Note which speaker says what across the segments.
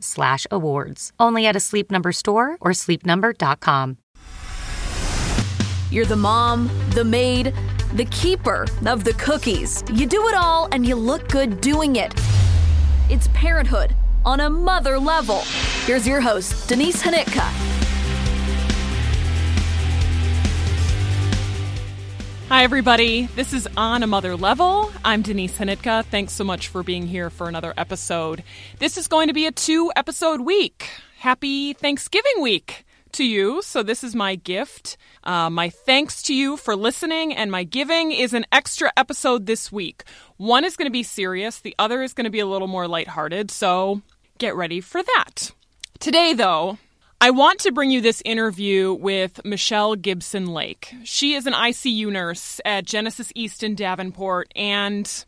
Speaker 1: slash awards. Only at a Sleep Number store or sleepnumber.com.
Speaker 2: You're the mom, the maid, the keeper of the cookies. You do it all and you look good doing it. It's parenthood on a mother level. Here's your host, Denise Hnytka.
Speaker 3: Hi, everybody. This is On a Mother Level. I'm Denise Hnytka. Thanks so much for being here for another episode. This is going to be a two episode week. Happy Thanksgiving week to you. So, this is my gift. Uh, my thanks to you for listening, and my giving is an extra episode this week. One is going to be serious, the other is going to be a little more lighthearted. So, get ready for that. Today, though, I want to bring you this interview with Michelle Gibson Lake. She is an ICU nurse at Genesis East in Davenport, and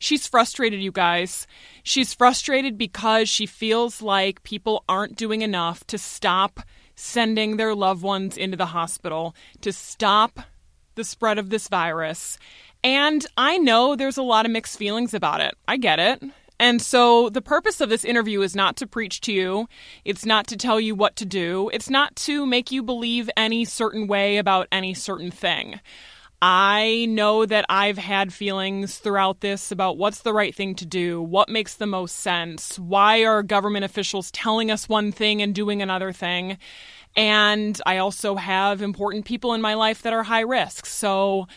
Speaker 3: she's frustrated, you guys. She's frustrated because she feels like people aren't doing enough to stop sending their loved ones into the hospital, to stop the spread of this virus. And I know there's a lot of mixed feelings about it. I get it. And so the purpose of this interview is not to preach to you. It's not to tell you what to do. It's not to make you believe any certain way about any certain thing. I know that I've had feelings throughout this about what's the right thing to do, what makes the most sense, why are government officials telling us one thing and doing another thing. And I also have important people in my life that are high risk. So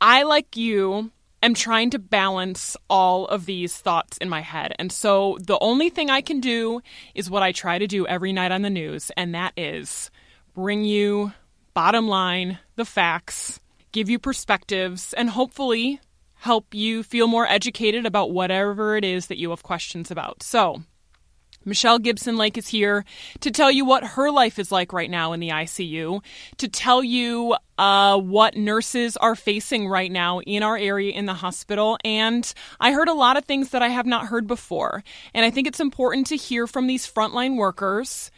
Speaker 3: I, like you, am trying to balance all of these thoughts in my head. And so the only thing I can do is what I try to do every night on the news, and that is bring you bottom line, the facts, give you perspectives, and hopefully help you feel more educated about whatever it is that you have questions about. So, Michelle Gibson Lake is here to tell you what her life is like right now in the ICU, to tell you uh, what nurses are facing right now in our area in the hospital. And I heard a lot of things that I have not heard before. And I think it's important to hear from these frontline workers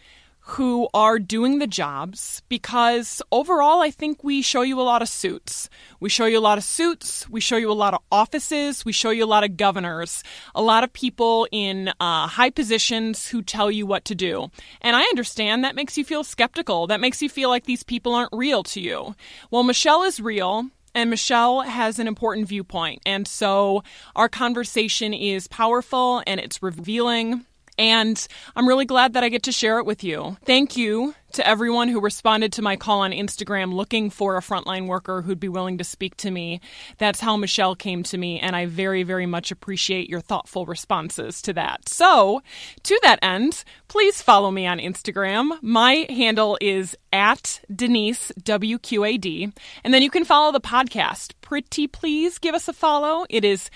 Speaker 3: who are doing the jobs because overall, I think we show you a lot of suits. We show you a lot of suits. We show you a lot of offices. We show you a lot of governors, a lot of people in uh, high positions who tell you what to do. And I understand that makes you feel skeptical. That makes you feel like these people aren't real to you. Well, Michelle is real. And Michelle has an important viewpoint. And so our conversation is powerful and it's revealing and I'm really glad that I get to share it with you. Thank you to everyone who responded to my call on Instagram looking for a frontline worker who'd be willing to speak to me. That's how Michelle came to me, and I very, very much appreciate your thoughtful responses to that. So, to that end, please follow me on Instagram. My handle is at Denise WQAD, and then you can follow the podcast. Pretty please give us a follow. It is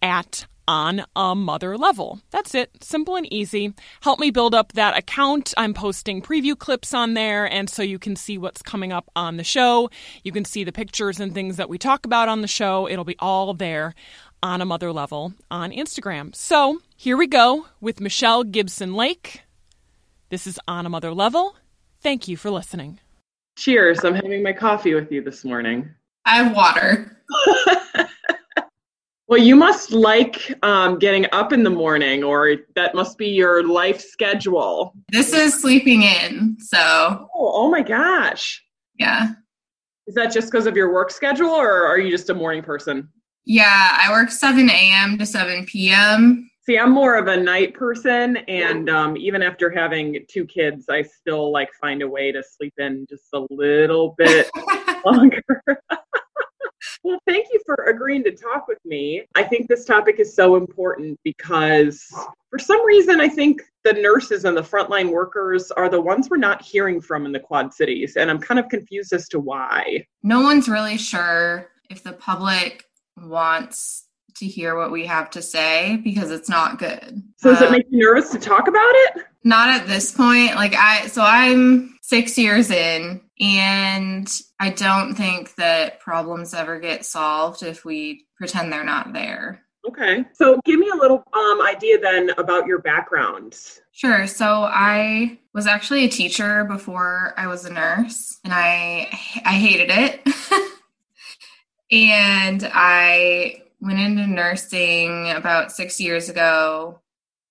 Speaker 3: at on a mother level. That's it. Simple and easy. Help me build up that account. I'm posting preview clips on there, and so you can see what's coming up on the show. You can see the pictures and things that we talk about on the show. It'll be all there on a mother level on Instagram. So here we go with Michelle Gibson Lake. This is On a Mother Level. Thank you for listening.
Speaker 4: Cheers. I'm having my coffee with you this morning.
Speaker 5: I have water.
Speaker 4: Well, you must like um, getting up in the morning, or that must be your life schedule.
Speaker 5: This is sleeping in. So,
Speaker 4: oh, oh my gosh.
Speaker 5: Yeah.
Speaker 4: Is that just because of your work schedule, or are you just a morning person?
Speaker 5: Yeah, I work 7 a.m. to 7 p.m.
Speaker 3: See, I'm more of a night person, and um, even after having two kids, I still like find a way to sleep in just a little bit longer. well, thank you for agreeing to talk with me. I think this topic is so important because for some reason, I think the nurses and the frontline workers are the ones we're not hearing from in the Quad Cities, and I'm kind of confused as to why.
Speaker 5: No one's really sure if the public wants to hear what we have to say because it's not good.
Speaker 3: So does uh, it make you nervous to talk about it?
Speaker 5: Not at this point. Like I so I'm 6 years in and I don't think that problems ever get solved if we pretend they're not there.
Speaker 3: Okay. So give me a little um, idea then about your background.
Speaker 5: Sure. So I was actually a teacher before I was a nurse and I I hated it. and I went into nursing about six years ago,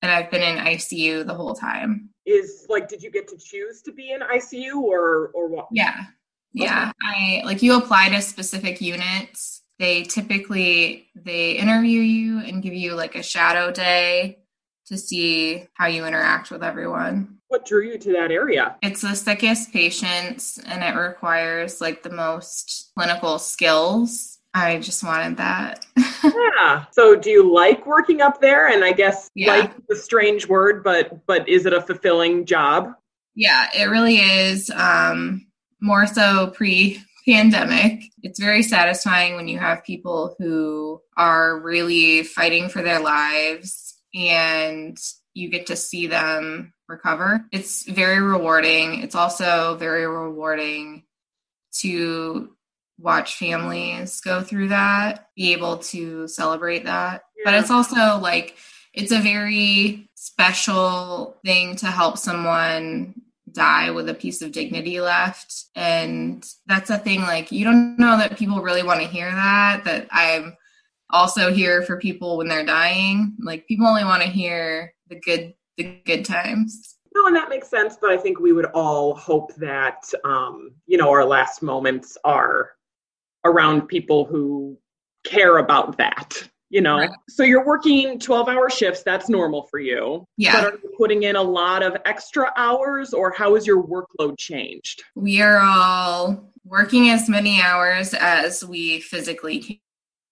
Speaker 5: and I've been in ICU the whole time.
Speaker 3: Is like, did you get to choose to be in ICU or or what?
Speaker 5: Yeah, yeah. Okay. I like you apply to specific units. They typically they interview you and give you like a shadow day to see how you interact with everyone.
Speaker 3: What drew you to that area?
Speaker 5: It's the sickest patients and it requires like the most clinical skills I just wanted that.
Speaker 3: yeah. So do you like working up there? And I guess yeah. like the strange word, but but is it a fulfilling job?
Speaker 5: Yeah, it really is. Um, more so pre pandemic. It's very satisfying when you have people who are really fighting for their lives and you get to see them recover. It's very rewarding. It's also very rewarding to watch families go through that, be able to celebrate that. Yeah. But it's also like it's a very special thing to help someone die with a piece of dignity left. And that's a thing like you don't know that people really want to hear that, that I'm also here for people when they're dying. Like people only want to hear the good the good times.
Speaker 3: No, and that makes sense, but I think we would all hope that um, you know, our last moments are around people who care about that you know? Right. so you're working 12 hour shifts that's normal for you.
Speaker 5: Yeah.
Speaker 3: But are you putting in a lot of extra hours or how has your workload changed?
Speaker 5: We are all working as many hours as we physically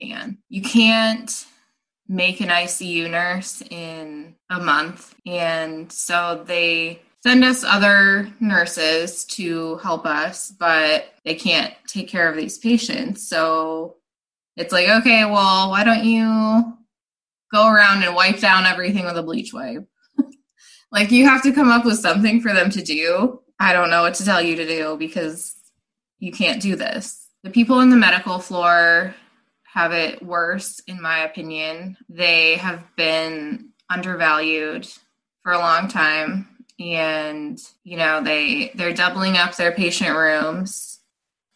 Speaker 5: can. You can't make an icu nurse in a month and so they send us other nurses to help us, but they can't take care of these patients. So it's like, okay, well, why don't you go around and wipe down everything with a bleach wipe? like, you have to come up with something for them to do. I don't know what to tell you to do because you can't do this. The people in the medical floor have it worse, in my opinion. They have been undervalued for a long time and you know they they're doubling up their patient rooms.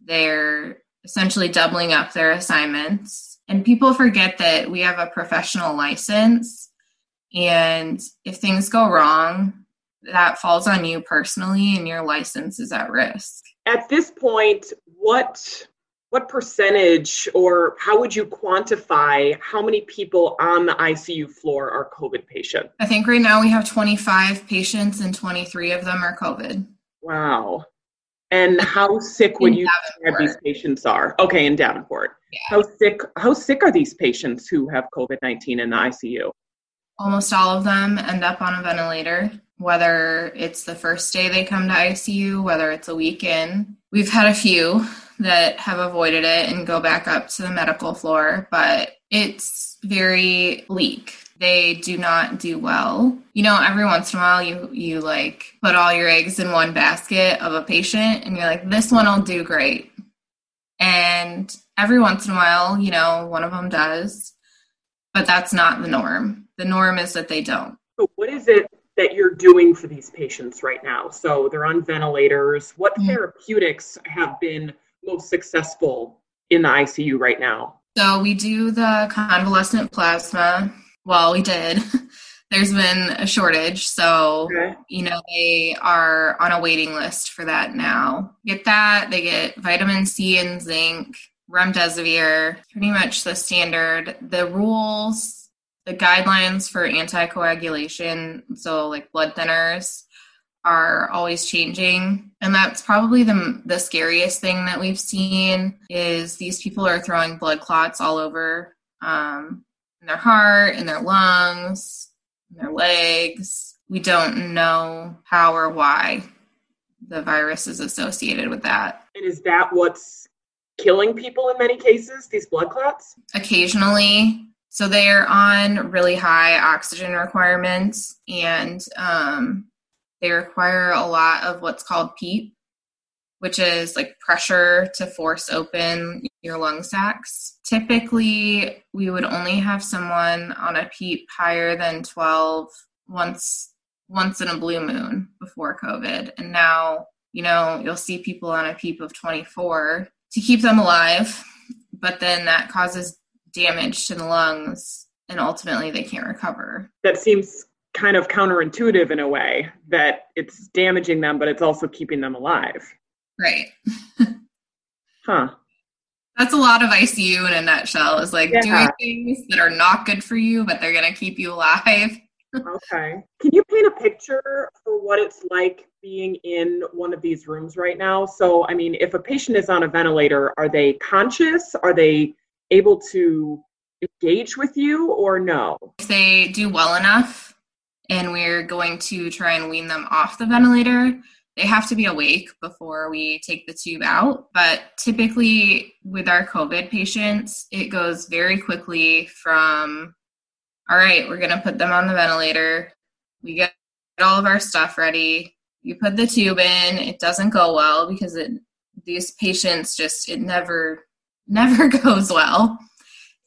Speaker 5: They're essentially doubling up their assignments. And people forget that we have a professional license. And if things go wrong that falls on you personally and your license is at risk.
Speaker 3: At this point what what percentage or how would you quantify how many people on the ICU floor are COVID patients?
Speaker 5: I think right now we have 25 patients and 23 of them are COVID.
Speaker 3: Wow. And how sick would you describe these patients are? Okay, in Davenport. Yeah. How sick how sick are these patients who have COVID-19 in the ICU?
Speaker 5: Almost all of them end up on a ventilator, whether it's the first day they come to ICU, whether it's a week in. We've had a few that have avoided it and go back up to the medical floor, but it's very bleak. They do not do well. You know, every once in a while you you like put all your eggs in one basket of a patient and you're like this one will do great. And every once in a while, you know, one of them does. But that's not the norm. The norm is that they don't.
Speaker 3: So what is it that you're doing for these patients right now? So they're on ventilators. What mm-hmm. therapeutics have been most successful in the ICU right now?
Speaker 5: So we do the convalescent plasma. Well, we did. There's been a shortage, so okay. you know they are on a waiting list for that now. Get that. They get vitamin C and zinc, remdesivir, pretty much the standard. The rules the guidelines for anticoagulation, so like blood thinners, are always changing. And that's probably the the scariest thing that we've seen is these people are throwing blood clots all over um, in their heart in their lungs in their legs. We don't know how or why the virus is associated with that.
Speaker 3: And is that what's killing people in many cases these blood clots?
Speaker 5: Occasionally. So they're on really high oxygen requirements and um, they require a lot of what's called PEEP, which is like pressure to force open your lung sacs. Typically, we would only have someone on a PEEP higher than 12 once once in a blue moon before COVID. And now, you know, you'll see people on a PEEP of 24 to keep them alive, but then that causes damage to the lungs and ultimately they can't recover.
Speaker 3: That seems kind of counterintuitive in a way that it's damaging them, but it's also keeping them alive.
Speaker 5: Right.
Speaker 3: huh.
Speaker 5: That's a lot of ICU in a nutshell is like yeah. doing things that are not good for you, but they're going to keep you alive.
Speaker 3: okay. Can you paint a picture for what it's like being in one of these rooms right now? So, I mean, if a patient is on a ventilator, are they conscious? Are they able to engage with you or no?
Speaker 5: If they do well enough, and we're going to try and wean them off the ventilator. They have to be awake before we take the tube out. But typically, with our COVID patients, it goes very quickly from, all right, we're going to put them on the ventilator. We get all of our stuff ready. You put the tube in, it doesn't go well because it, these patients just, it never, never goes well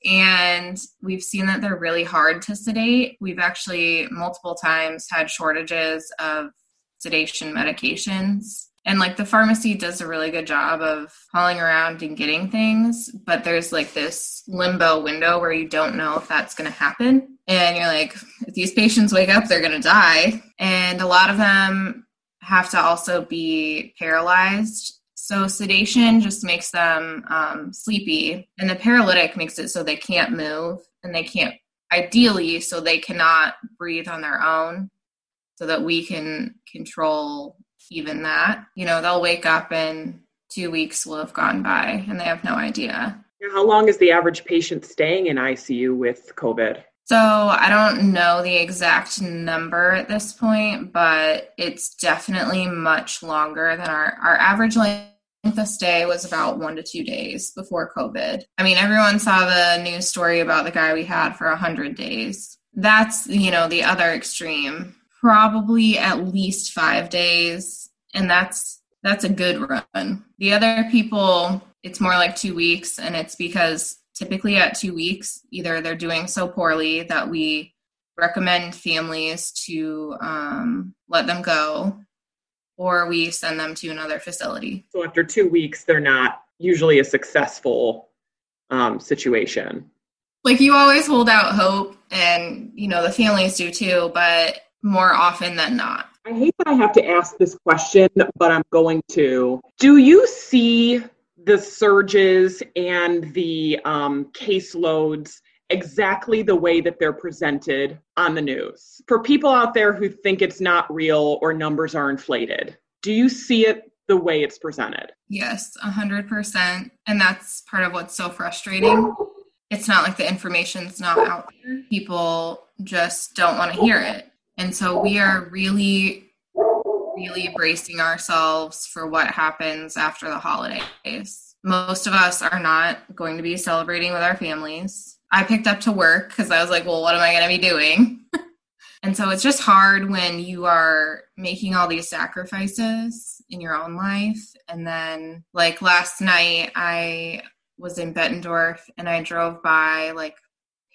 Speaker 5: and we've seen that they're really hard to sedate. We've actually multiple times had shortages of sedation medications. And like the pharmacy does a really good job of calling around and getting things, but there's like this limbo window where you don't know if that's going to happen. And you're like, if these patients wake up, they're going to die. And a lot of them have to also be paralyzed so sedation just makes them um, sleepy, and the paralytic makes it so they can't move and they can't, ideally, so they cannot breathe on their own, so that we can control even that. You know, they'll wake up and two weeks will have gone by and they have no idea.
Speaker 3: How long is the average patient staying in ICU with COVID?
Speaker 5: So I don't know the exact number at this point, but it's definitely much longer than our, our average length of stay was about one to two days before COVID. I mean, everyone saw the news story about the guy we had for 100 days. That's, you know, the other extreme. Probably at least five days. And that's that's a good run. The other people, it's more like two weeks, and it's because typically at two weeks, either they're doing so poorly that we recommend families to um, let them go or we send them to another facility.
Speaker 3: So after two weeks, they're not usually a successful um, situation.
Speaker 5: Like you always hold out hope, and you know the families do too, but more often than not.
Speaker 3: I hate that I have to ask this question, but I'm going to. Do you see the surges and the um, caseloads exactly the way that they're presented on the news. For people out there who think it's not real or numbers are inflated, do you see it the way it's presented?
Speaker 5: Yes, 100%. And that's part of what's so frustrating. It's not like the information's not out there. People just don't want to hear it. And so we are really really bracing ourselves for what happens after the holidays. Most of us are not going to be celebrating with our families I picked up to work because I was like, well, what am I going to be doing? and so it's just hard when you are making all these sacrifices in your own life. And then, like last night, I was in Bettendorf and I drove by like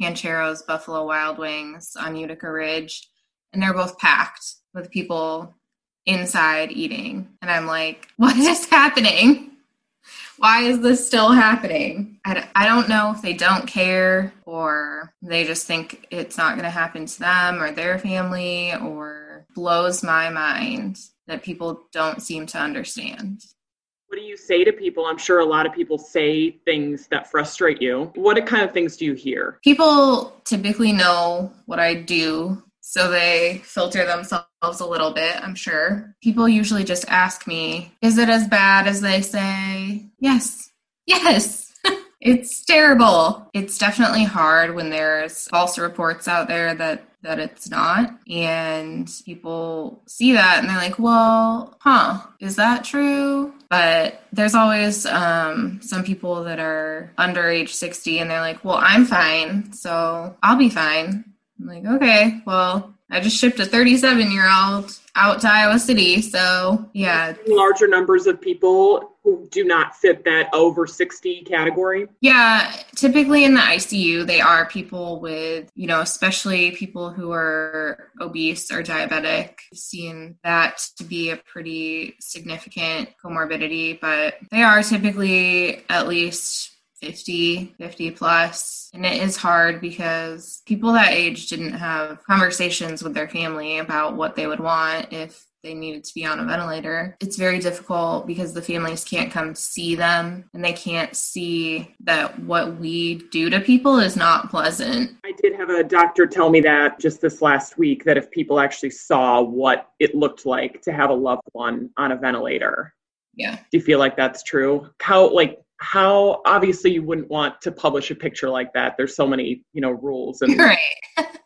Speaker 5: Pancheros Buffalo Wild Wings on Utica Ridge, and they're both packed with people inside eating. And I'm like, what is happening? Why is this still happening? I, I don't know if they don't care or they just think it's not going to happen to them or their family or blows my mind that people don't seem to understand.
Speaker 3: What do you say to people? I'm sure a lot of people say things that frustrate you. What kind of things do you hear?
Speaker 5: People typically know what I do, so they filter themselves a little bit, I'm sure. People usually just ask me, Is it as bad as they say? Yes. Yes. It's terrible. It's definitely hard when there's false reports out there that that it's not and people see that and they're like, "Well, huh, is that true?" But there's always um, some people that are under age 60 and they're like, "Well, I'm fine, so I'll be fine." I'm like, "Okay, well, I just shipped a 37 year old out to Iowa City. So, yeah.
Speaker 3: Larger numbers of people who do not fit that over 60 category?
Speaker 5: Yeah. Typically in the ICU, they are people with, you know, especially people who are obese or diabetic, Seen that to be a pretty significant comorbidity, but they are typically at least 50, 50 plus. And it is hard because people that age didn't have conversations with their family about what they would want if they needed to be on a ventilator. It's very difficult because the families can't come see them and they can't see that what we do to people is not pleasant.
Speaker 3: I did have a doctor tell me that just this last week that if people actually saw what it looked like to have a loved one on a ventilator.
Speaker 5: Yeah.
Speaker 3: Do you feel like that's true? How like how obviously you wouldn't want to publish a picture like that. There's so many you know rules and
Speaker 5: right.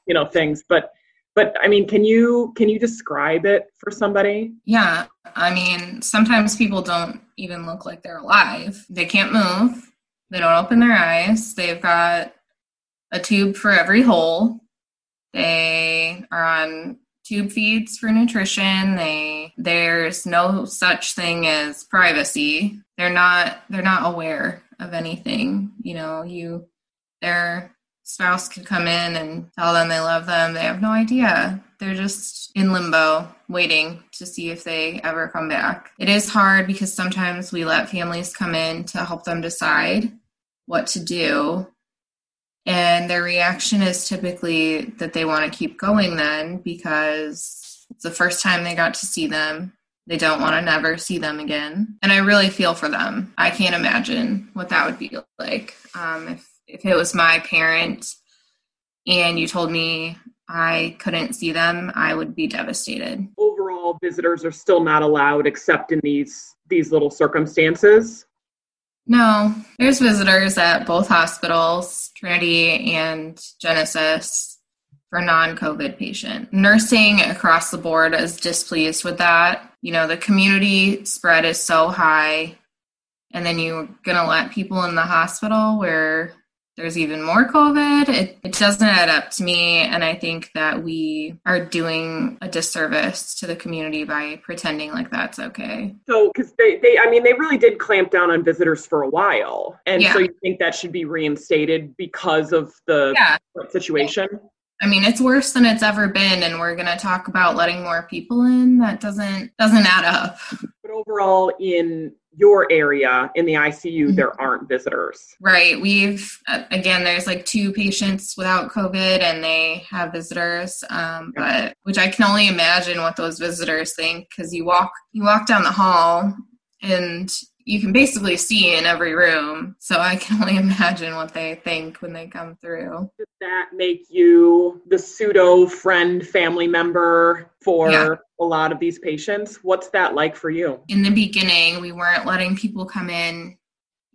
Speaker 3: you know things. But but i mean can you can you describe it for somebody?
Speaker 5: Yeah. I mean sometimes people don't even look like they're alive. They can't move. They don't open their eyes. They've got a tube for every hole. They are on tube feeds for nutrition. They there's no such thing as privacy they're not they're not aware of anything you know you their spouse could come in and tell them they love them they have no idea they're just in limbo waiting to see if they ever come back it is hard because sometimes we let families come in to help them decide what to do and their reaction is typically that they want to keep going then because it's the first time they got to see them. They don't want to never see them again. And I really feel for them. I can't imagine what that would be like. Um, if, if it was my parent and you told me I couldn't see them, I would be devastated.
Speaker 3: Overall, visitors are still not allowed except in these these little circumstances.
Speaker 5: No, there's visitors at both hospitals, Trinity and Genesis, for non COVID patient. Nursing across the board is displeased with that. You know, the community spread is so high, and then you're going to let people in the hospital where there's even more COVID. It, it doesn't add up to me. And I think that we are doing a disservice to the community by pretending like that's okay.
Speaker 3: So, because they, they, I mean, they really did clamp down on visitors for a while. And
Speaker 5: Yeah.
Speaker 3: so you think that should be reinstated because of the
Speaker 5: Yeah.
Speaker 3: situation?
Speaker 5: I mean, it's worse than it's ever been, and we're going to talk about letting more people in. That doesn't doesn't add up.
Speaker 3: But overall, in your area, in the ICU,
Speaker 5: Mhm.
Speaker 3: there aren't visitors.
Speaker 5: Right. We've uh, again, there's like two patients without COVID, and they have visitors. Um, but which I can only imagine what those visitors think because you walk you walk down the hall, and you can basically see in every room. So I can only imagine what they think when they come through.
Speaker 3: Does that make you the pseudo friend, family member for
Speaker 5: Yeah.
Speaker 3: a lot of these patients? What's that like for you?
Speaker 5: in the beginning, we weren't letting people come in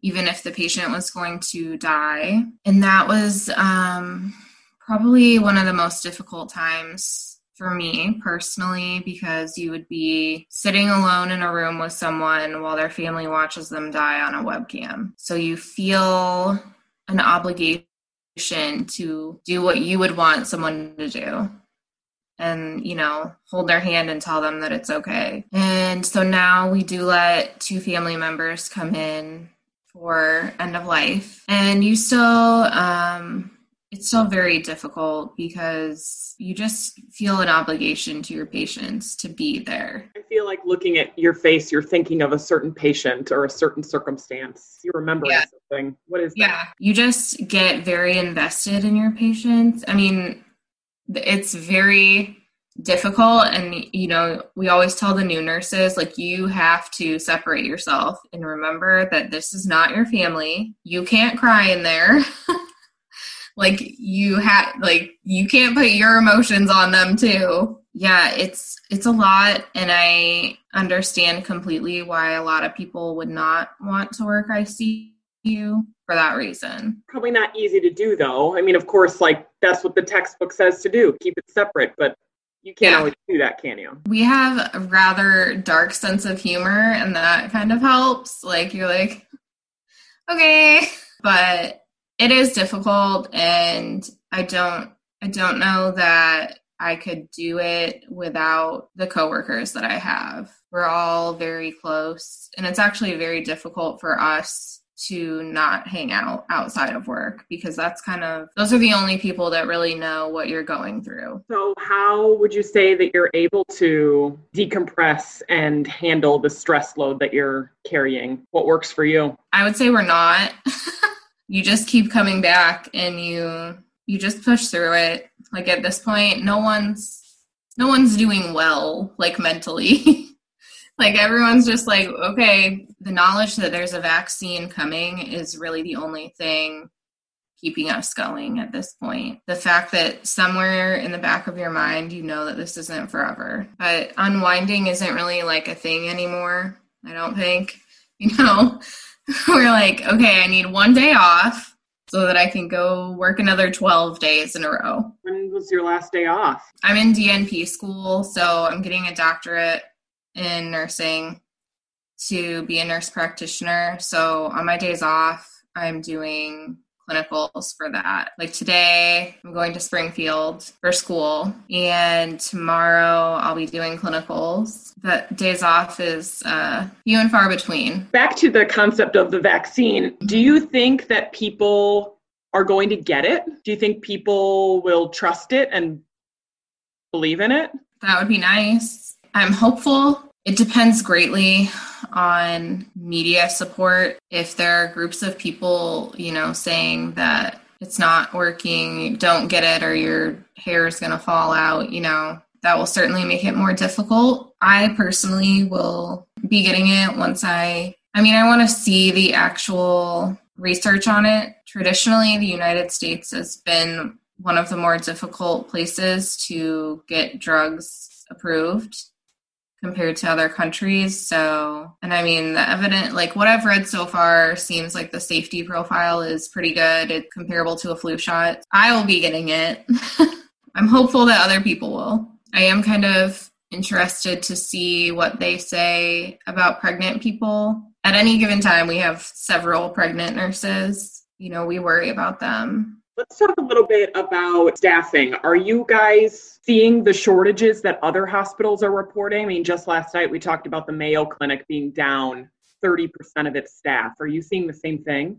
Speaker 5: even if the patient was going to die. And that was um, probably one of the most difficult times for me personally because you would be sitting alone in a room with someone while their family watches them die on a webcam. So you feel an obligation to do what you would want someone to do and you know hold their hand and tell them that it's okay and so now we do let two family members come in for end of life and you still um it's still very difficult because you just feel an obligation to your patients to be there
Speaker 3: I feel like looking at your face, you're thinking of a certain patient or a certain circumstance. You're remembering
Speaker 5: Yeah.
Speaker 3: something. What is that?
Speaker 5: yeah you just get very invested in your patients i mean it's very difficult and you know we always tell the new nurses like you have to separate yourself and remember that this is not your family you can't cry in there like you have like you can't put your emotions on them too. Yeah it's it's a lot and i understand completely why a lot of people would not want to work icu for that reason.
Speaker 3: Probably not easy to do though. I mean of course like that's what the textbook says to do keep it separate but you can't yeah. always do that can you?
Speaker 5: We have a rather dark sense of humor and that kind of helps. Like you're like okay but it is difficult and i don't i don't know that i could do it without the coworkers that i have we're all very close and it's actually very difficult for us to not hang out outside of work because that's kind of those are the only people that really know what you're going through.
Speaker 3: So, how would you say that you're able to decompress and handle the stress load that you're carrying? What works for you?
Speaker 5: I would say we're not. you just keep coming back and you you just push through it. Like at this point no one's no one's doing well like mentally. Like everyone's just like okay the knowledge that there's a vaccine coming is really the only thing keeping us going at this point. The fact that somewhere in the back of your mind you know that this isn't forever. But unwinding isn't really like a thing anymore i don't think you know we're like, okay, I need one day off so that I can go work another 12 days in a row.
Speaker 3: When was your last day off?
Speaker 5: I'm in DNP school, so I'm getting a doctorate in nursing to be a nurse practitioner. So on my days off, I'm doing clinicals for that. Like today, I'm going to Springfield for school, and tomorrow I'll be doing clinicals. But days off is uh, few and far between.
Speaker 3: Back to the concept of the vaccine, do you think that people are going to get it? Do you think people will trust it and believe in it?
Speaker 5: That would be nice. I'm hopeful. It depends greatly on media support. If there are groups of people, you know, saying that it's not working, don't get it, or your hair is going to fall out, you know, that will certainly make it more difficult. I personally will be getting it once I, I mean, I want to see the actual research on it. Traditionally, the United States has been one of the more difficult places to get drugs approved compared to other countries. So, and I mean, the evidence, like what I've read so far, seems like the safety profile is pretty good. It's comparable to a flu shot. I will be getting it. I'm hopeful that other people will. I am kind of interested to see what they say about pregnant people. At any given time, we have several pregnant nurses. You know, we worry about them
Speaker 3: Let's talk a little bit about staffing. Are you guys seeing the shortages that other hospitals are reporting? I mean, just last night we talked about the Mayo Clinic being down 30% of its staff. Are you seeing the same thing?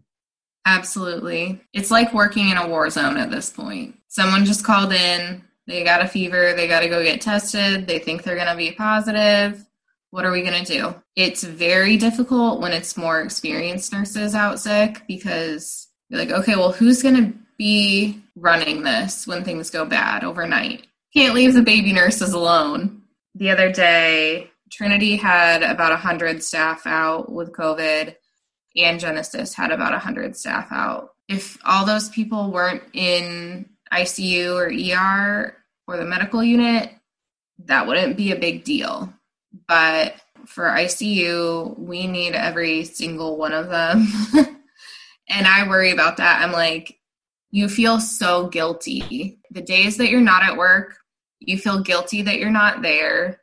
Speaker 5: Absolutely. It's like working in a war zone at this point. Someone just called in, they got a fever, they got to go get tested, they think they're going to be positive. What are we going to do? It's very difficult when it's more experienced nurses out sick because you're like, okay, well, who's going to be running this when things go bad overnight. Can't leave the baby nurses alone. The other day, Trinity had about 100 staff out with COVID, and Genesis had about 100 staff out. If all those people weren't in ICU or ER or the medical unit, that wouldn't be a big deal. But for ICU, we need every single one of them. and I worry about that. I'm like, you feel so guilty. The days that you're not at work, you feel guilty that you're not there.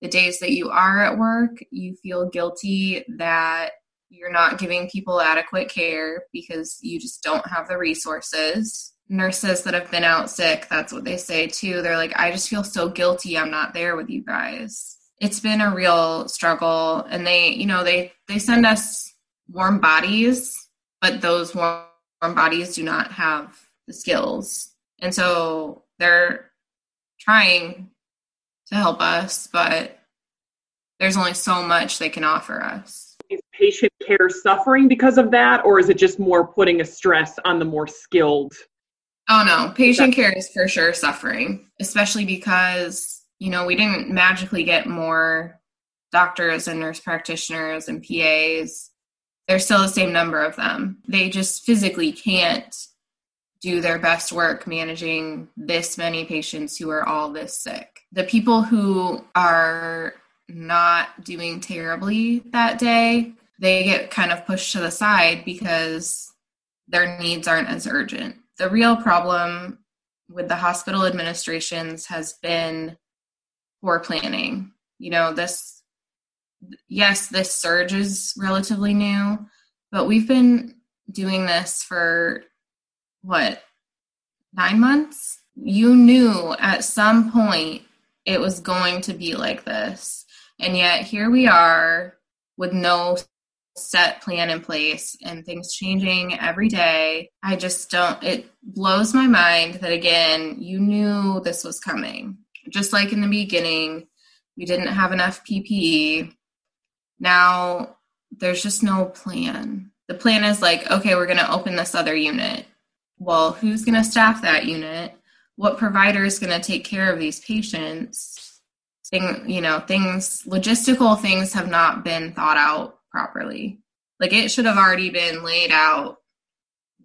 Speaker 5: The days that you are at work, you feel guilty that you're not giving people adequate care because you just don't have the resources. Nurses that have been out sick, that's what they say too. They're like, I just feel so guilty I'm not there with you guys. It's been a real struggle and they, you know, they they send us warm bodies, but those warm bodies do not have the skills. And so they're trying to help us, but there's only so much they can offer us.
Speaker 3: Is patient care suffering because of that, or is it just more putting a stress on the more skilled?
Speaker 5: Oh no, patient care is for sure suffering, especially because you know, we didn't magically get more doctors and nurse practitioners and PAs. There's still the same number of them. They just physically can't do their best work managing this many patients who are all this sick. The people who are not doing terribly that day, they get kind of pushed to the side because their needs aren't as urgent. The real problem with the hospital administrations has been poor planning. You know, this, yes, this surge is relatively new, but we've been doing this for what, nine months? You knew at some point it was going to be like this. And yet here we are with no set plan in place and things changing every day. I just don't, it blows my mind that again, you knew this was coming. Just like in the beginning, we didn't have enough PPE. Now there's just no plan. The plan is like, okay, we're going to open this other unit. Well, who's going to staff that unit? What provider is going to take care of these patients? Thing, you know, things, logistical things have not been thought out properly. Like it should have already been laid out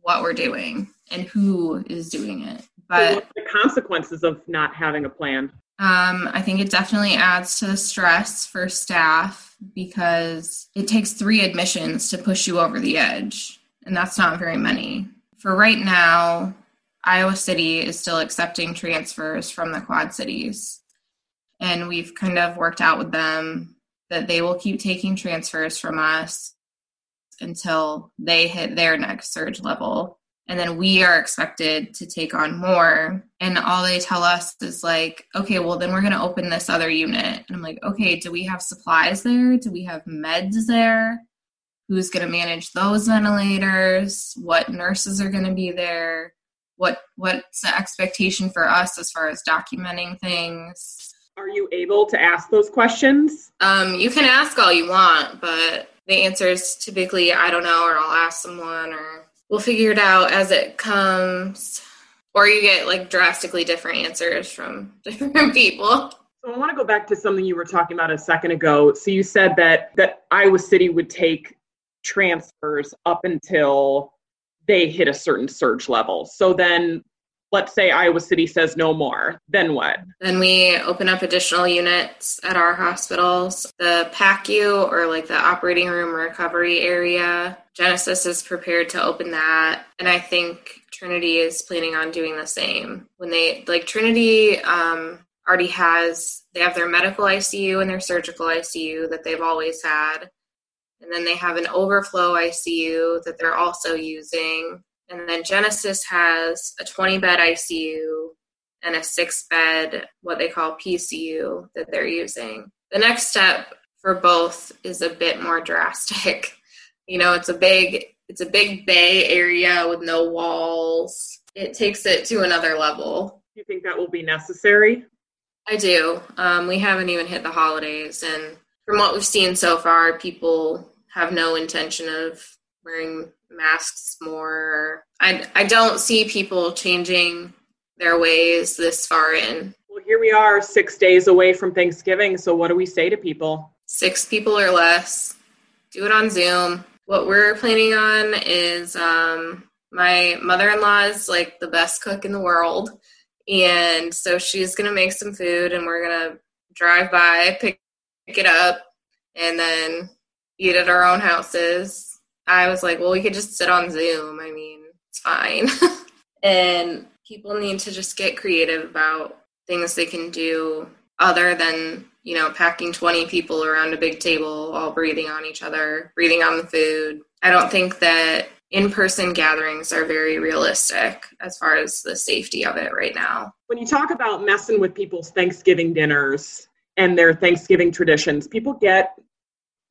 Speaker 5: what we're doing and who is doing it. But
Speaker 3: so the consequences of not having a plan?
Speaker 5: Um, I think it definitely adds to the stress for staff because it takes three admissions to push you over the edge, and that's not very many. For right now, Iowa City is still accepting transfers from the Quad Cities, and we've kind of worked out with them that they will keep taking transfers from us until they hit their next surge level. And then we are expected to take on more. And all they tell us is like, okay, well, then we're going to open this other unit. And I'm like, okay, do we have supplies there? Do we have meds there? Who's going to manage those ventilators? What nurses are going to be there? What what's the expectation for us as far as documenting things?
Speaker 3: Are you able to ask those questions?
Speaker 5: Um, you can ask all you want, but the answer is typically I don't know, or I'll ask someone, or we'll figure it out as it comes. Or you get like drastically different answers from different people.
Speaker 3: So I want to go back to something you were talking about a second ago. So you said that that Iowa City would take transfers up until they hit a certain surge level. So then let's say Iowa City says no more, then what?
Speaker 5: Then we open up additional units at our hospitals. The PACU or like the operating room recovery area, Genesis is prepared to open that. And I think Trinity is planning on doing the same. When they, like Trinity, um, already has, they have their medical ICU and their surgical ICU that they've always had. And then they have an overflow ICU that they're also using and then Genesis has a 20 bed ICU and a six bed, what they call PCU, that they're using. The next step for both is a bit more drastic. You know, it's a big it's a big bay area with no walls. It takes it to another level.
Speaker 3: Do you think that will be necessary?
Speaker 5: I do. Um, we haven't even hit the holidays, and from what we've seen so far, people have no intention of wearing masks more. I, I don't see people changing their ways this far in.
Speaker 3: Well, here we are six days away from Thanksgiving. So, what do we say to people?
Speaker 5: Six people or less. Do it on Zoom. What we're planning on is um, my mother in law is like the best cook in the world. And so she's going to make some food and we're going to drive by, pick, pick it up, and then eat at our own houses I was like, well, we could just sit on Zoom. I mean, it's fine. and people need to just get creative about things they can do other than, you know, packing 20 people around a big table, all breathing on each other, breathing on the food. I don't think that in person gatherings are very realistic as far as the safety of it right now.
Speaker 3: When you talk about messing with people's Thanksgiving dinners and their Thanksgiving traditions, people get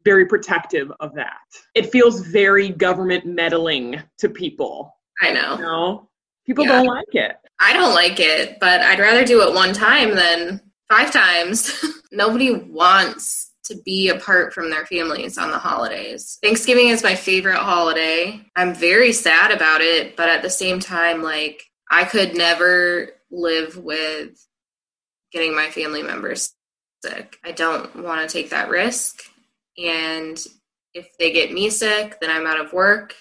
Speaker 3: very protective of that. It feels very government meddling to people.
Speaker 5: I know.
Speaker 3: You know? People yeah. don't like it.
Speaker 5: I don't like it, but I'd rather do it one time than five times. Nobody wants to be apart from their families on the holidays. Thanksgiving is my favorite holiday. I'm very sad about it, but at the same time, like, I could never live with getting my family members sick. I don't want to take that risk. And if they get me sick, then I'm out of work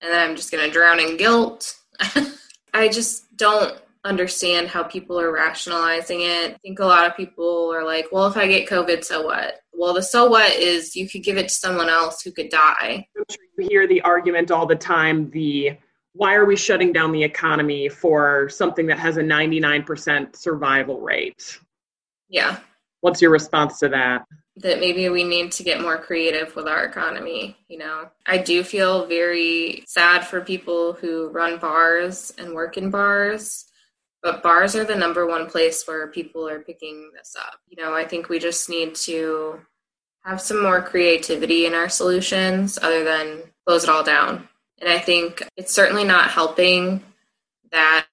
Speaker 5: and then I'm just going to drown in guilt. I just don't understand how people are rationalizing it. I think a lot of people are like, well, if I get COVID, so what? Well, the so what is you could give it to someone else who could die.
Speaker 3: I'm sure you hear the argument all the time the why are we shutting down the economy for something that has a 99% survival rate?
Speaker 5: Yeah.
Speaker 3: What's your response to that?
Speaker 5: That maybe we need to get more creative with our economy. You know, I do feel very sad for people who run bars and work in bars but bars are the number one place where people are picking this up. You know, I think we just need to have some more creativity in our solutions other than close it all down. And I think it's certainly not helping that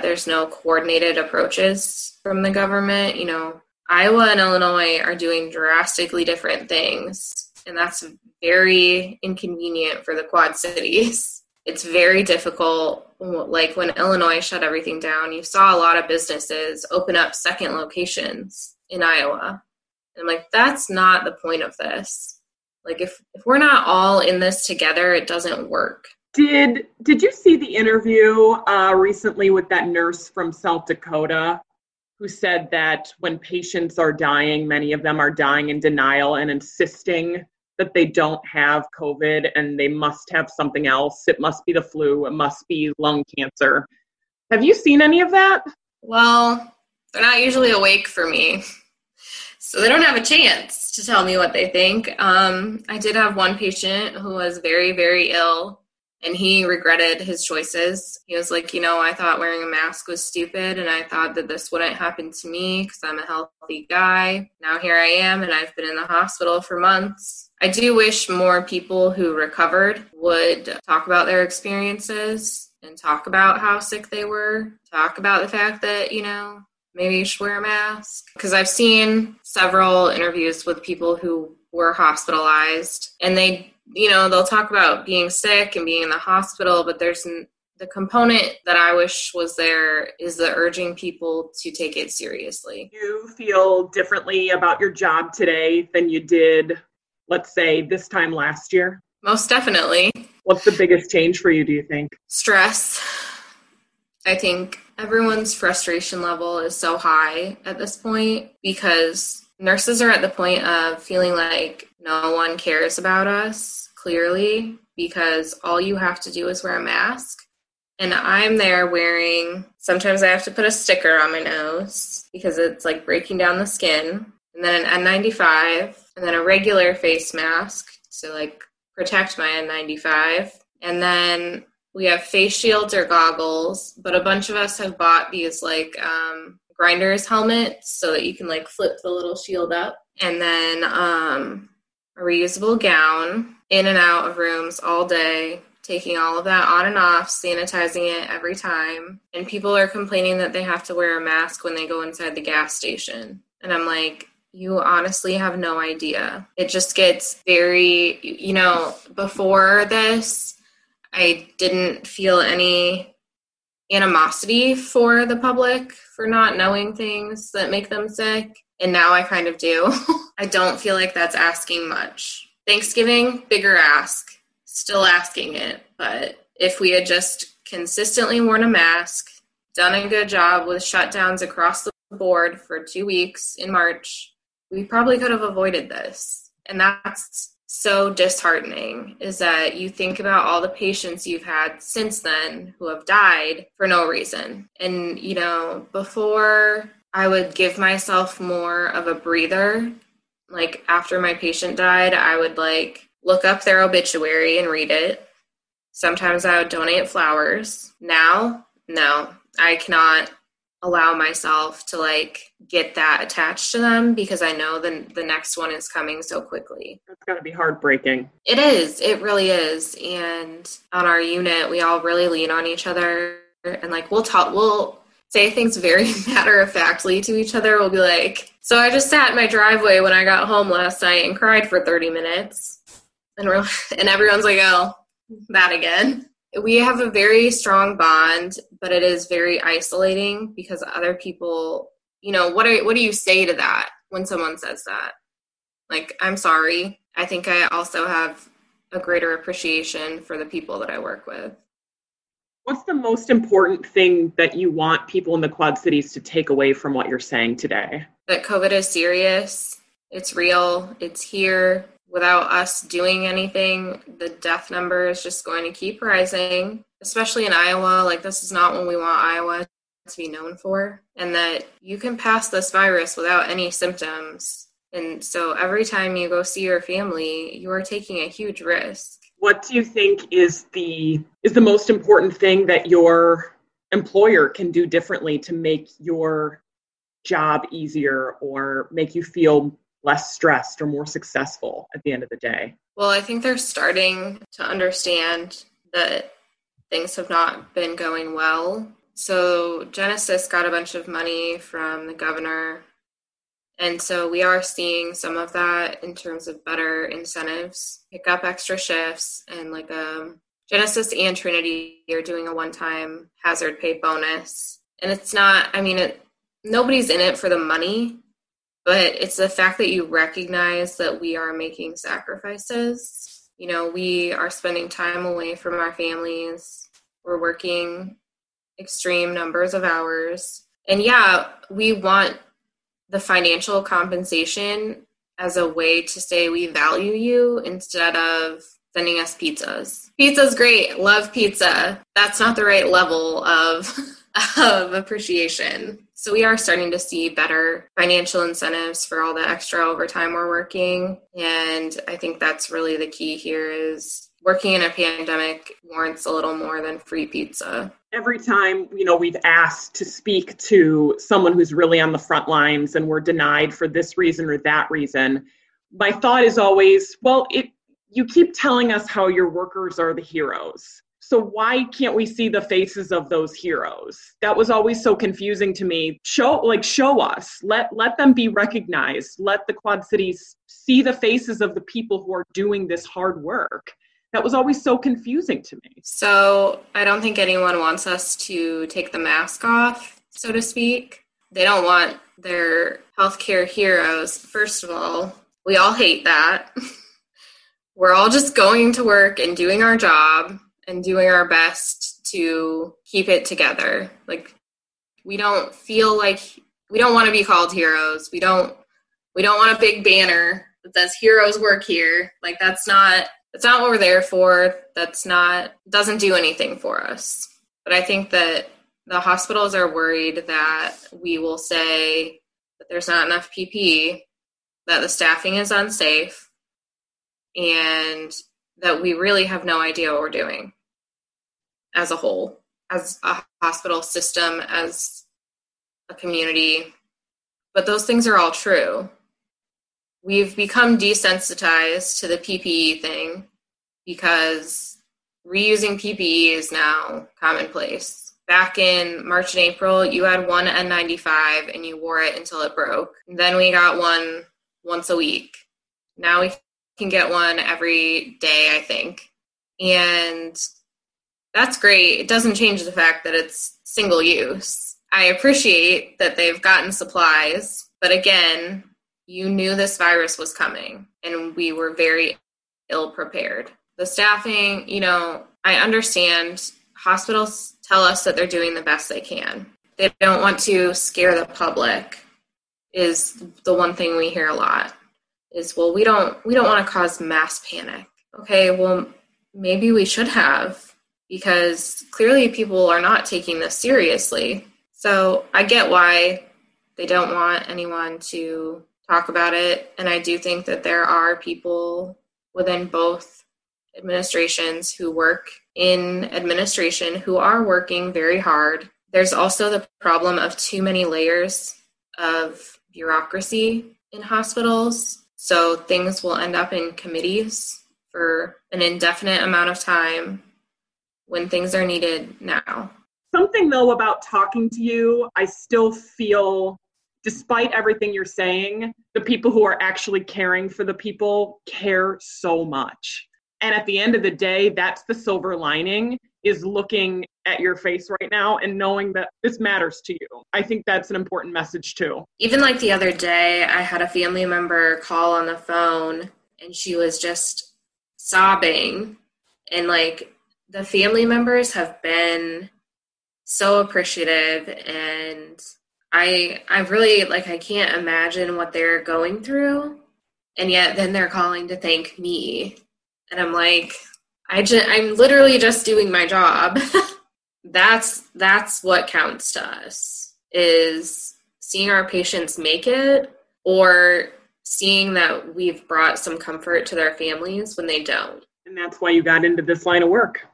Speaker 5: there's no coordinated approaches from the government. You know, Iowa and Illinois are doing drastically different things, and that's very inconvenient for the Quad Cities. It's very difficult like when Illinois shut everything down, you saw a lot of businesses open up second locations in Iowa. And I'm like, that's not the point of this. Like if if we're not all in this together, it doesn't work.
Speaker 3: Did did you see the interview uh, recently with that nurse from South Dakota who said that when patients are dying, many of them are dying in denial and insisting that they don't have COVID and they must have something else. It must be the flu, it must be lung cancer. Have you seen any of that?
Speaker 5: Well, they're not usually awake for me. So they don't have a chance to tell me what they think. Um, I did have one patient who was very, very ill and he regretted his choices. He was like, you know, I thought wearing a mask was stupid and I thought that this wouldn't happen to me because I'm a healthy guy. Now here I am and I've been in the hospital for months I do wish more people who recovered would talk about their experiences and talk about how sick they were, talk about the fact that, you know, maybe you should wear a mask. Because I've seen several interviews with people who were hospitalized and they, you know, they'll talk about being sick and being in the hospital, but there's the component that I wish was there is the urging people to take it seriously.
Speaker 3: You feel differently about your job today than you did let's say this time last year?
Speaker 5: Most definitely.
Speaker 3: What's the biggest change for you, do you think?
Speaker 5: Stress. I think everyone's frustration level is so high at this point because nurses are at the point of feeling like no one cares about us clearly because all you have to do is wear a mask. And I'm there wearing, sometimes I have to put a sticker on my nose because it's like breaking down the skin, and then an N95, and then a regular face mask to like protect my N95. And then we have face shields or goggles, but a bunch of us have bought these like um, grinders helmet so that you can like flip the little shield up. And then um, a reusable gown in and out of rooms all day, taking all of that on and off, sanitizing it every time. And people are complaining that they have to wear a mask when they go inside the gas station. And I'm like, you honestly have no idea. It just gets very, you know, before this, I didn't feel any animosity for the public for not knowing things that make them sick. And now I kind of do. I don't feel like that's asking much. Thanksgiving, bigger ask. Still asking it. But if we had just consistently worn a mask, done a good job with shutdowns across the board for two weeks in March, we probably could have avoided this. And that's so disheartening is that you think about all the patients you've had since then who have died for no reason. And, you know, before I would give myself more of a breather, like after my patient died, I would like look up their obituary and read it. Sometimes I would donate flowers. Now, no, I cannot allow myself to like get that attached to them because I know the the next one is coming so quickly.
Speaker 3: That's got to be heartbreaking.
Speaker 5: It is. It really is. And on our unit, we all really lean on each other and like we'll talk we'll say things very matter of factly to each other. We'll be like, "So I just sat in my driveway when I got home last night and cried for 30 minutes." And we're and everyone's like, "Oh, that again." we have a very strong bond, but it is very isolating because other people you know, what are what do you say to that when someone says that? Like, I'm sorry. I think I also have a greater appreciation for the people that I work with.
Speaker 3: What's the most important thing that you want people in the Quad Cities to take away from what you're saying today?
Speaker 5: That COVID is serious, it's real, it's here. Without us doing anything, the death number is just going to keep rising, especially in Iowa. Like, this is not what we want Iowa to be known for. And that you can pass this virus without any symptoms. And so every time you go see your family, you are taking a huge risk
Speaker 3: what do you think is the is the most important thing that your employer can do differently to make your job easier or make you feel less stressed or more successful at the end of the day?
Speaker 5: Well, I think they're starting to understand that things have not been going well. So Genesis got a bunch of money from the governor and so we are seeing some of that in terms of better incentives, pick up extra shifts, and like um, Genesis and Trinity are doing a one-time hazard pay bonus. And it's not, I mean, it, nobody's in it for the money, but it's the fact that you recognize that we are making sacrifices. You know, we are spending time away from our families. We're working extreme numbers of hours. And yeah, we want the financial compensation as a way to say we value you instead of sending us pizzas. Pizza's great. Love pizza. That's not the right level of of appreciation. So we are starting to see better financial incentives for all the extra overtime we're working and I think that's really the key here is working in a pandemic warrants a little more than free pizza.
Speaker 3: Every time, you know, we've asked to speak to someone who's really on the front lines and we're denied for this reason or that reason, my thought is always, well, it you keep telling us how your workers are the heroes. So why can't we see the faces of those heroes? That was always so confusing to me. Show like show us. Let let them be recognized. Let the Quad Cities see the faces of the people who are doing this hard work that was always so confusing to me.
Speaker 5: So I don't think anyone wants us to take the mask off, so to speak. They don't want their healthcare heroes. First of all, we all hate that. We're all just going to work and doing our job and doing our best to keep it together. Like we don't feel like we don't want to be called heroes. We don't we don't want a big banner that says heroes work here. Like that's not that's not what we're there for. That's not doesn't do anything for us. But I think that the hospitals are worried that we will say that there's not enough PP, that the staffing is unsafe, and that we really have no idea what we're doing as a whole, as a hospital system, as a community. But those things are all true we've become desensitized to the PPE thing because reusing PPE is now commonplace. Back in March and April, you had one N95 and you wore it until it broke. Then we got one once a week. Now we can get one every day, I think. And that's great. It doesn't change the fact that it's single use. I appreciate that they've gotten supplies, but again, you knew this virus was coming and we were very ill prepared. The staffing, you know, I understand hospitals tell us that they're doing the best they can. They don't want to scare the public is the one thing we hear a lot is well we don't we don't want to cause mass panic. Okay, well maybe we should have because clearly people are not taking this seriously. So I get why they don't want anyone to talk about it. And I do think that there are people within both administrations who work in administration who are working very hard. There's also the problem of too many layers of bureaucracy in hospitals. So things will end up in committees for an indefinite amount of time when things are needed now.
Speaker 3: Something though about talking to you, I still feel despite everything you're saying, the people who are actually caring for the people care so much. And at the end of the day, that's the silver lining is looking at your face right now and knowing that this matters to you. I think that's an important message too.
Speaker 5: Even like the other day, I had a family member call on the phone and she was just sobbing. And like the family members have been so appreciative and I I really like I can't imagine what they're going through and yet then they're calling to thank me and I'm like I just I'm literally just doing my job. that's that's what counts to us is seeing our patients make it or seeing that we've brought some comfort to their families when they don't.
Speaker 3: And that's why you got into this line of work.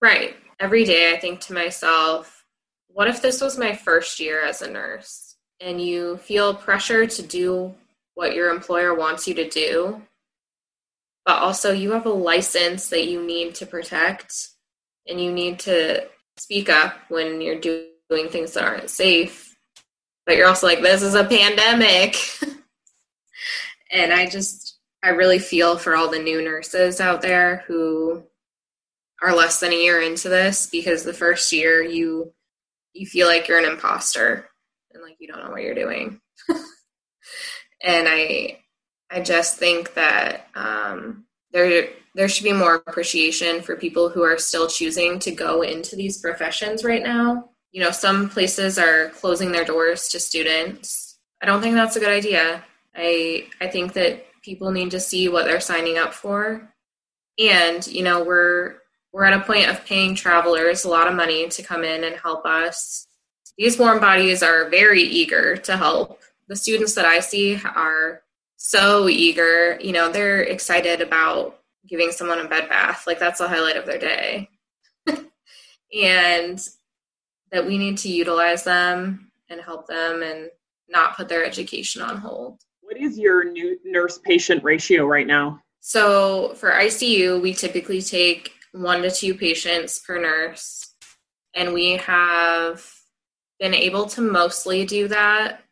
Speaker 5: Right. Every day I think to myself, what if this was my first year as a nurse and you feel pressure to do what your employer wants you to do, but also you have a license that you need to protect and you need to speak up when you're doing things that aren't safe. But you're also like, this is a pandemic. and I just, I really feel for all the new nurses out there who are less than a year into this because the first year you you feel like you're an imposter and like you don't know what you're doing. And i i just think that um, there there should be more appreciation for people who are still choosing to go into these professions right now. You know some places are closing their doors to students. I don't think that's a good idea. I i think that people need to see what they're signing up for. And you know we're we're at a point of paying travelers a lot of money to come in and help us. These warm bodies are very eager to help. The students that I see are so eager. You know, they're excited about giving someone a bed bath. Like, that's the highlight of their day. and that we need to utilize them and help them and not put their education on hold.
Speaker 3: What is your new nurse patient ratio right now?
Speaker 5: So for ICU, we typically take one to two patients per nurse. And we have been able to mostly do that,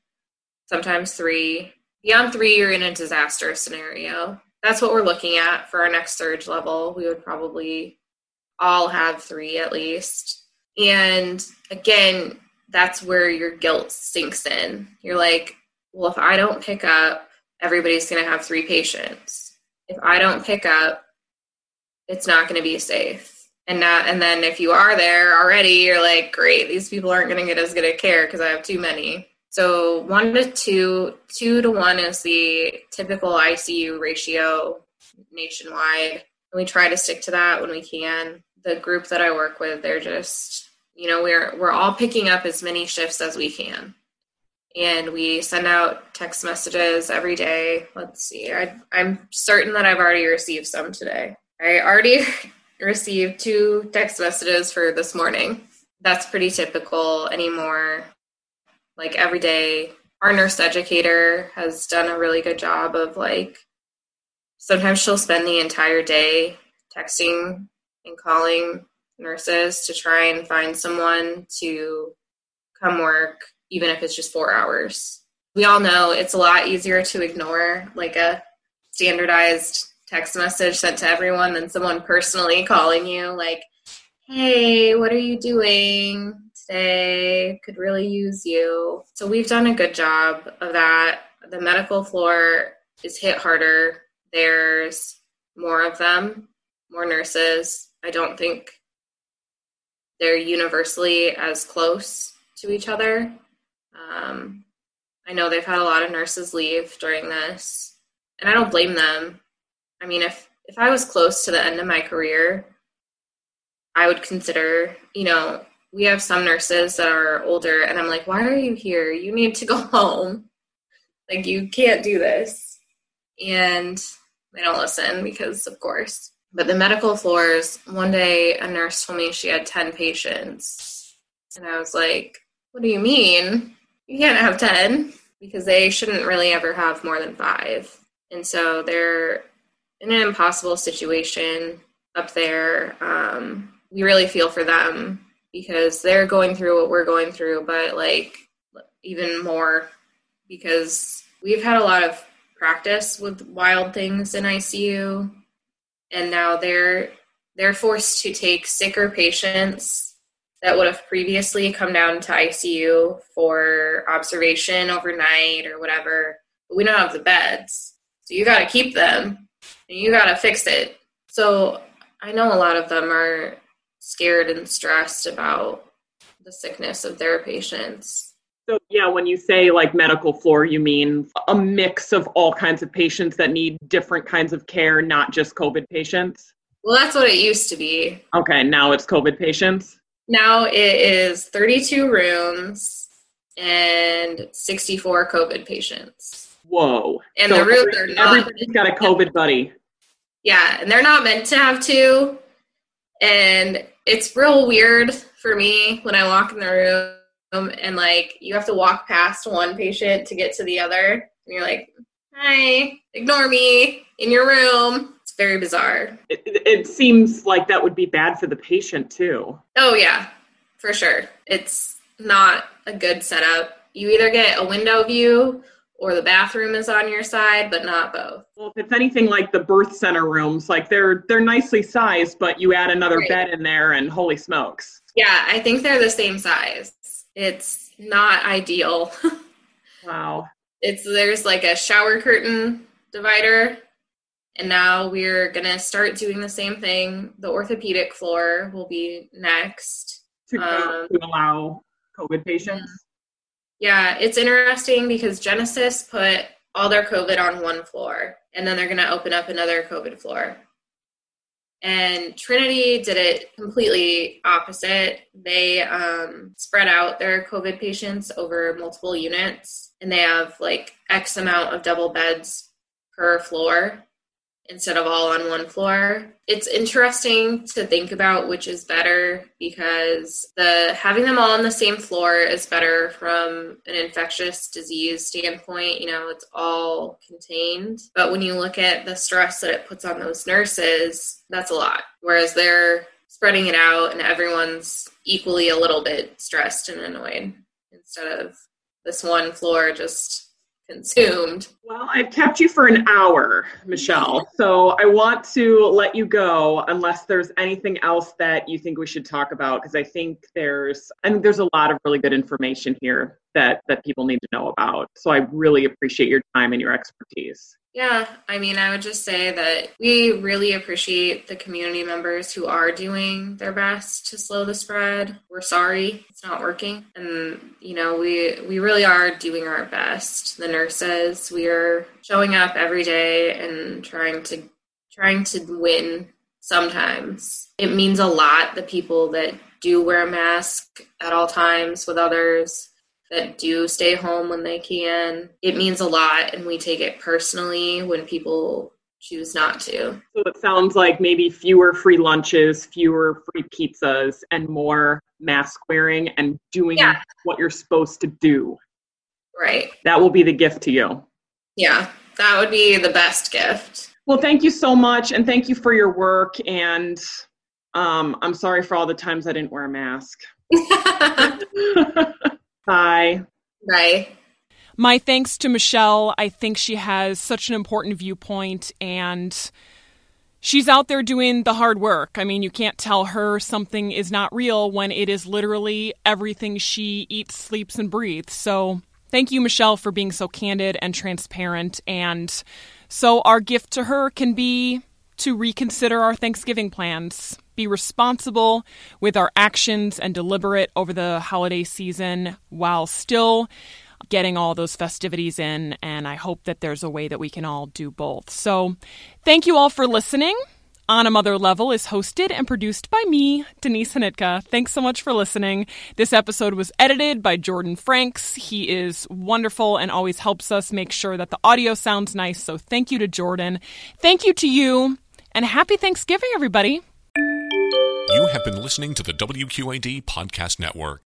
Speaker 5: sometimes three. Beyond three, you're in a disaster scenario. That's what we're looking at for our next surge level. We would probably all have three at least. And again, that's where your guilt sinks in. You're like, well, if I don't pick up, everybody's going to have three patients. If I don't pick up, it's not going to be safe. And not and then if you are there already you're like great these people aren't going to get as good a care because i have too many. So one to two two to one is the typical icu ratio nationwide. And we try to stick to that when we can. The group that i work with they're just you know we're we're all picking up as many shifts as we can. And we send out text messages every day. Let's see I, i'm certain that i've already received some today I already received two text messages for this morning. That's pretty typical anymore. Like every day, our nurse educator has done a really good job of like, sometimes she'll spend the entire day texting and calling nurses to try and find someone to come work, even if it's just four hours. We all know it's a lot easier to ignore like a standardized text message sent to everyone than someone personally calling you like hey what are you doing today? Could really use you. So we've done a good job of that. The medical floor is hit harder. There's more of them more nurses. I don't think they're universally as close to each other. Um, i know they've had a lot of nurses leave during this and i don't blame them I mean, if if I was close to the end of my career, I would consider, you know, we have some nurses that are older, and I'm like, why are you here? You need to go home. Like, you can't do this. And they don't listen because, of course. But the medical floors, one day a nurse told me she had 10 patients. And I was like, what do you mean? You can't have 10 because they shouldn't really ever have more than five. And so they're in an impossible situation up there. Um, we really feel for them because they're going through what we're going through, but like even more because we've had a lot of practice with wild things in ICU, and now they're they're forced to take sicker patients that would have previously come down to ICU for observation overnight or whatever. But we don't have the beds. So you got to keep them you got to fix it. So I know a lot of them are scared and stressed about the sickness of their patients.
Speaker 3: So, yeah, when you say like medical floor, you mean a mix of all kinds of patients that need different kinds of care, not just COVID patients?
Speaker 5: Well, that's what it used to be.
Speaker 3: Okay, now it's COVID patients?
Speaker 5: Now it is 32 rooms and 64 COVID patients.
Speaker 3: Whoa.
Speaker 5: And so the rooms are not.
Speaker 3: Everybody's got a COVID buddy.
Speaker 5: Yeah, and they're not meant to have two. And it's real weird for me when I walk in the room and like you have to walk past one patient to get to the other. And you're like, hi, ignore me in your room. It's very bizarre.
Speaker 3: It, it seems like that would be bad for the patient too.
Speaker 5: Oh, yeah, for sure. It's not a good setup. You either get a window view or the bathroom is on your side, but not both.
Speaker 3: Well, if it's anything like the birth center rooms, like they're they're nicely sized, but you add another right. bed in there, and holy smokes!
Speaker 5: Yeah, I think they're the same size. It's not ideal.
Speaker 3: wow.
Speaker 5: It's there's like a shower curtain divider, and now we're gonna start doing the same thing. The orthopedic floor will be next
Speaker 3: to, um, to allow COVID patients.
Speaker 5: Yeah, it's interesting because Genesis put all their COVID on one floor, and then they're going to open up another COVID floor. And Trinity did it completely opposite. They um, spread out their COVID patients over multiple units, and they have like X amount of double beds per floor instead of all on one floor. It's interesting to think about which is better because the having them all on the same floor is better from an infectious disease standpoint. You know, it's all contained. But when you look at the stress that it puts on those nurses, that's a lot. Whereas they're spreading it out and everyone's equally a little bit stressed and annoyed instead of this one floor just consumed.
Speaker 3: Well, I've kept you for an hour, Michelle. So I want to let you go unless there's anything else that you think we should talk about because I think there's I mean there's a lot of really good information here that that people need to know about. So I really appreciate your time and your expertise.
Speaker 5: Yeah, I mean, I would just say that we really appreciate the community members who are doing their best to slow the spread. We're sorry it's not working, and you know, we we really are doing our best. The nurses, we are showing up every day and trying to trying to win. Sometimes it means a lot. The people that do wear a mask at all times with others that do stay home when they can. It means a lot, and we take it personally when people choose not to.
Speaker 3: So it sounds like maybe fewer free lunches, fewer free pizzas, and more mask wearing and doing yeah. what you're supposed to do.
Speaker 5: Right.
Speaker 3: That will be the gift to you.
Speaker 5: Yeah, that would be the best gift.
Speaker 3: Well, thank you so much, and thank you for your work. And um, I'm sorry for all the times I didn't wear a mask. Bye.
Speaker 5: Bye.
Speaker 6: My thanks to Michelle. I think she has such an important viewpoint and she's out there doing the hard work. I mean, you can't tell her something is not real when it is literally everything she eats, sleeps, and breathes. So, thank you, Michelle, for being so candid and transparent. And so, our gift to her can be to reconsider our Thanksgiving plans be responsible with our actions and deliberate over the holiday season while still getting all those festivities in. And I hope that there's a way that we can all do both. So thank you all for listening. On a Mother Level is hosted and produced by me, Denise Hnytka. Thanks so much for listening. This episode was edited by Jordan Franks. He is wonderful and always helps us make sure that the audio sounds nice. So thank you to Jordan. Thank you to you, and happy Thanksgiving, everybody.
Speaker 7: Have been listening to the WQAD Podcast Network.